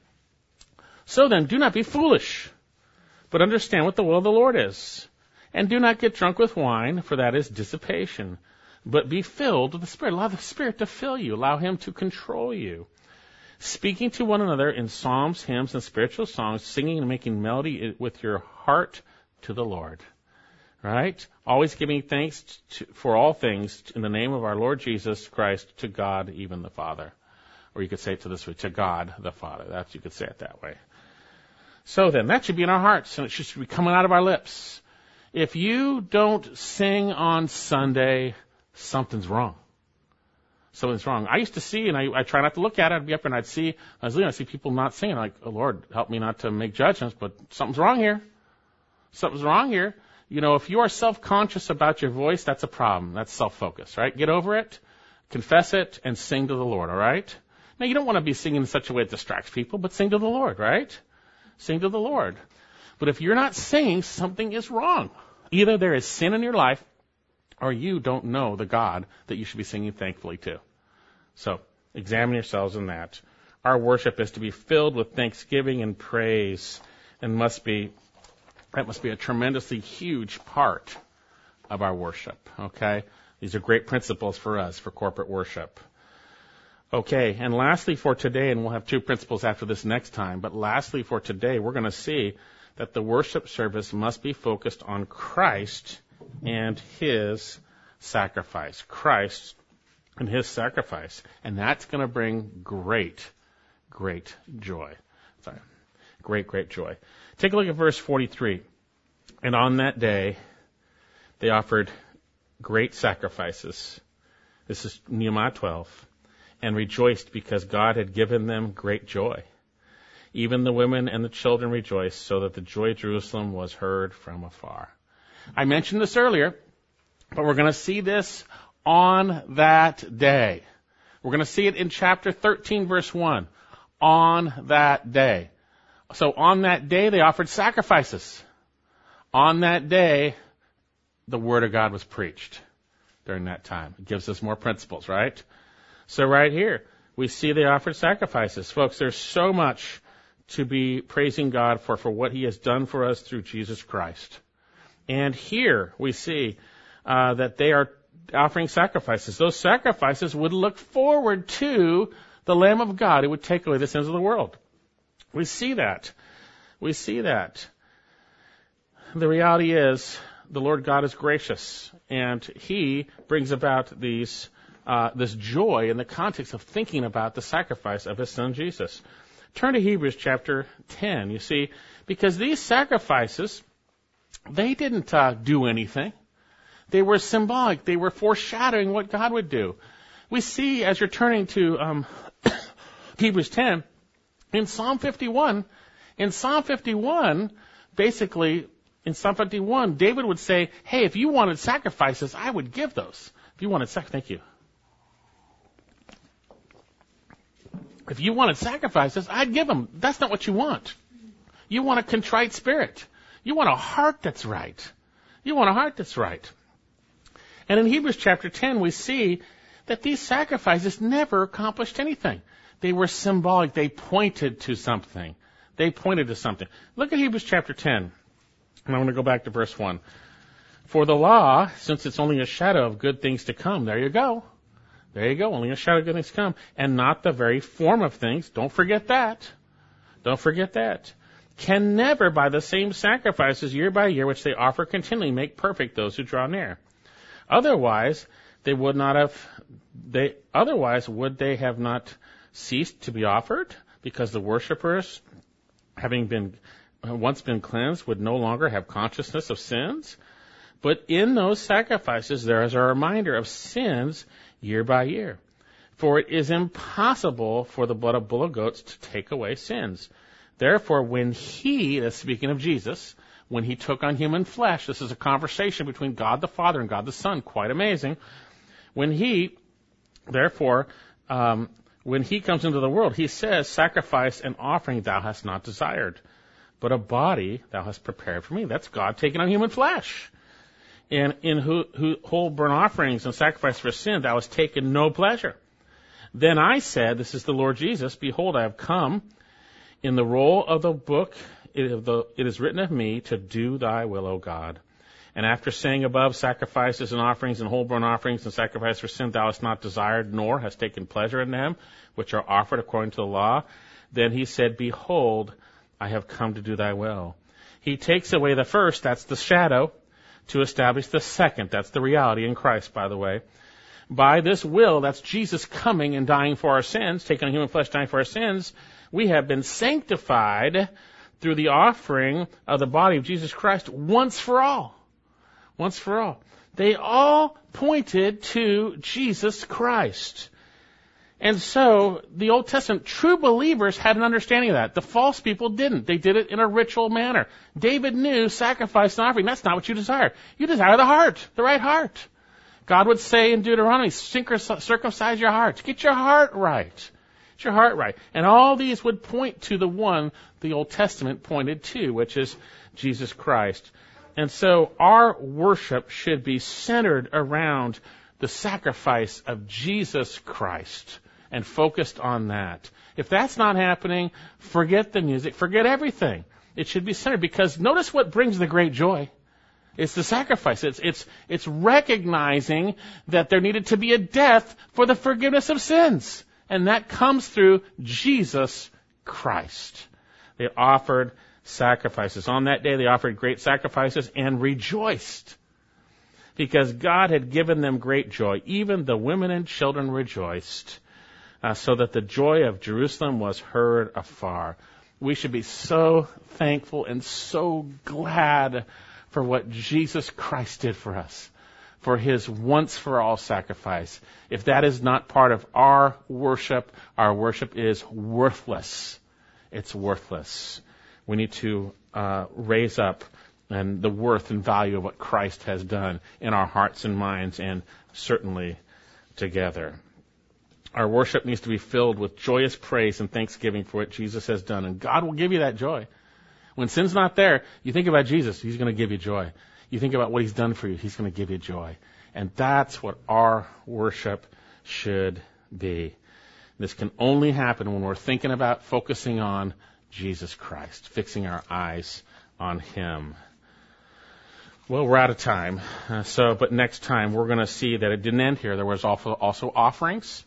So then, do not be foolish, but understand what the will of the Lord is. And do not get drunk with wine, for that is dissipation, but be filled with the Spirit. Allow the Spirit to fill you. Allow Him to control you. Speaking to one another in psalms, hymns, and spiritual songs, singing and making melody with your heart to the Lord. Right? Always giving thanks to, for all things in the name of our Lord Jesus Christ to God, even the Father. Or you could say it to this way, to God the Father. That's, you could say it that way. So then, that should be in our hearts, and it should be coming out of our lips. If you don't sing on Sunday, something's wrong. something's wrong. I used to see, and I, I try not to look at it. I'd be up and I'd see, I was leaving, I see people not singing. like, oh Lord, help me not to make judgments, but something's wrong here. Something's wrong here. You know, if you are self-conscious about your voice, that's a problem. That's self-focus, right? Get over it, confess it, and sing to the Lord, alright? Now you don't want to be singing in such a way that distracts people, but sing to the Lord, right? Sing to the Lord. But if you're not singing, something is wrong. Either there is sin in your life, or you don't know the God that you should be singing thankfully to. So, examine yourselves in that. Our worship is to be filled with thanksgiving and praise and must be, that must be a tremendously huge part of our worship. Okay? These are great principles for us for corporate worship. Okay, and lastly for today, and we'll have two principles after this next time, but lastly for today, we're going to see that the worship service must be focused on Christ and His sacrifice. Christ and His sacrifice. And that's going to bring great, great joy. Sorry. Great, great joy. Take a look at verse 43. And on that day, they offered great sacrifices. This is Nehemiah 12 and rejoiced because God had given them great joy. Even the women and the children rejoiced, so that the joy of Jerusalem was heard from afar. I mentioned this earlier, but we're going to see this on that day. We're going to see it in chapter 13, verse 1. On that day. So on that day, they offered sacrifices. On that day, the Word of God was preached during that time. It gives us more principles, right? So right here, we see they offered sacrifices. Folks, there's so much to be praising God for, for what He has done for us through Jesus Christ. And here we see uh, that they are offering sacrifices. Those sacrifices would look forward to the Lamb of God who would take away the sins of the world. We see that. We see that. The reality is the Lord God is gracious and He brings about these uh, this joy in the context of thinking about the sacrifice of his son Jesus. Turn to Hebrews chapter 10. You see, because these sacrifices, they didn't uh, do anything. They were symbolic. They were foreshadowing what God would do. We see as you're turning to um, *coughs* Hebrews 10, in Psalm 51, in Psalm 51, basically, in Psalm 51, David would say, Hey, if you wanted sacrifices, I would give those. If you wanted sacrifices, thank you. If you wanted sacrifices, I'd give them. That's not what you want. You want a contrite spirit. You want a heart that's right. You want a heart that's right. And in Hebrews chapter 10, we see that these sacrifices never accomplished anything. They were symbolic. They pointed to something. They pointed to something. Look at Hebrews chapter 10. And I want to go back to verse 1. For the law, since it's only a shadow of good things to come, there you go. There you go. Only a shadow of good things come, and not the very form of things. Don't forget that. Don't forget that. Can never, by the same sacrifices year by year which they offer continually, make perfect those who draw near. Otherwise, they would not have. They otherwise would they have not ceased to be offered, because the worshippers, having been once been cleansed, would no longer have consciousness of sins. But in those sacrifices, there is a reminder of sins year by year. For it is impossible for the blood of bull or goats to take away sins. Therefore, when he, that's speaking of Jesus, when he took on human flesh, this is a conversation between God the Father and God the Son, quite amazing. When he, therefore, um, when he comes into the world, he says, Sacrifice and offering thou hast not desired, but a body thou hast prepared for me. That's God taking on human flesh and in who, who, whole burnt offerings and sacrifice for sin thou hast taken no pleasure. Then I said, this is the Lord Jesus, behold, I have come in the roll of the book, it is written of me to do thy will, O God. And after saying above, sacrifices and offerings and whole burnt offerings and sacrifice for sin thou hast not desired, nor hast taken pleasure in them, which are offered according to the law, then he said, Behold, I have come to do thy will. He takes away the first, that's the shadow, to establish the second. That's the reality in Christ, by the way. By this will, that's Jesus coming and dying for our sins, taking on human flesh, dying for our sins, we have been sanctified through the offering of the body of Jesus Christ once for all. Once for all. They all pointed to Jesus Christ. And so the Old Testament true believers had an understanding of that. The false people didn't. They did it in a ritual manner. David knew sacrifice and offering. That's not what you desire. You desire the heart, the right heart. God would say in Deuteronomy, circumcise your hearts. Get your heart right. Get your heart right. And all these would point to the one the Old Testament pointed to, which is Jesus Christ. And so our worship should be centered around the sacrifice of Jesus Christ and focused on that. If that's not happening, forget the music, forget everything. It should be centered because notice what brings the great joy. It's the sacrifice. It's, it's, it's recognizing that there needed to be a death for the forgiveness of sins. And that comes through Jesus Christ. They offered sacrifices. On that day, they offered great sacrifices and rejoiced because God had given them great joy. Even the women and children rejoiced, uh, so that the joy of Jerusalem was heard afar. We should be so thankful and so glad for what Jesus Christ did for us, for his once for all sacrifice. If that is not part of our worship, our worship is worthless. It's worthless. We need to uh, raise up and the worth and value of what Christ has done in our hearts and minds, and certainly together. Our worship needs to be filled with joyous praise and thanksgiving for what Jesus has done, and God will give you that joy. When sin's not there, you think about Jesus, He's going to give you joy. You think about what He's done for you, He's going to give you joy. And that's what our worship should be. This can only happen when we're thinking about focusing on Jesus Christ, fixing our eyes on Him. Well, we're out of time. Uh, so, but next time we're going to see that it didn't end here. There was also, also offerings,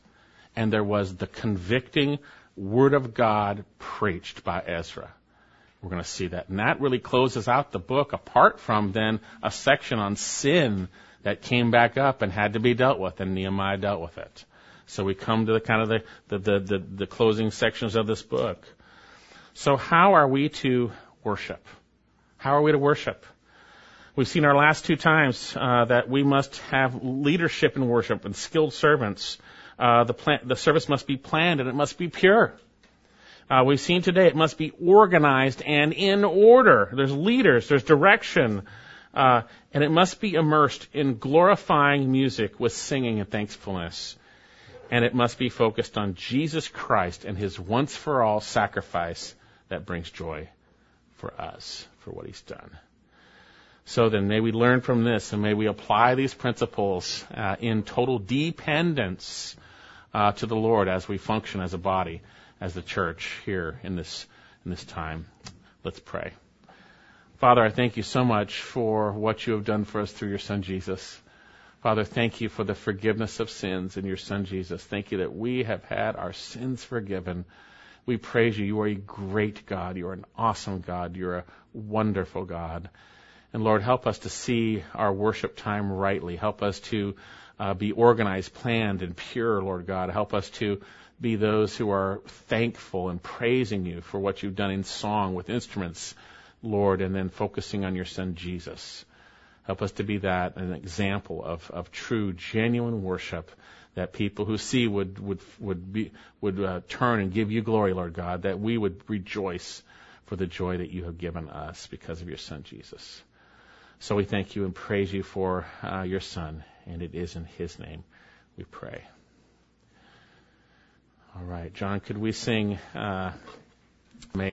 and there was the convicting Word of God preached by Ezra. We're going to see that. And that really closes out the book, apart from then a section on sin that came back up and had to be dealt with, and Nehemiah dealt with it. So we come to the kind of the, the, the, the, the closing sections of this book. So how are we to worship? How are we to worship? We've seen our last two times uh, that we must have leadership in worship and skilled servants. Uh, the, the service must be planned and it must be pure. Uh, we've seen today it must be organized and in order. There's leaders, there's direction, uh, and it must be immersed in glorifying music with singing and thankfulness. And it must be focused on Jesus Christ and His once for all sacrifice that brings joy for us, for what He's done. So then, may we learn from this and may we apply these principles uh, in total dependence uh, to the Lord as we function as a body, as the church here in this in this time. Let's pray. Father, I thank you so much for what you have done for us through your Son Jesus. Father, thank you for the forgiveness of sins in your Son Jesus. Thank you that we have had our sins forgiven. We praise you. You are a great God. You are an awesome God. You're a wonderful God. And Lord, help us to see our worship time rightly. Help us to uh, be organized, planned, and pure, Lord God. Help us to be those who are thankful and praising you for what you've done in song with instruments, Lord, and then focusing on your Son Jesus. Help us to be that, an example of, of true, genuine worship that people who see would, would, would, be, would uh, turn and give you glory, Lord God, that we would rejoice for the joy that you have given us because of your Son Jesus. So we thank you and praise you for uh, your Son, and it is in His name we pray. All right, John, could we sing? Uh,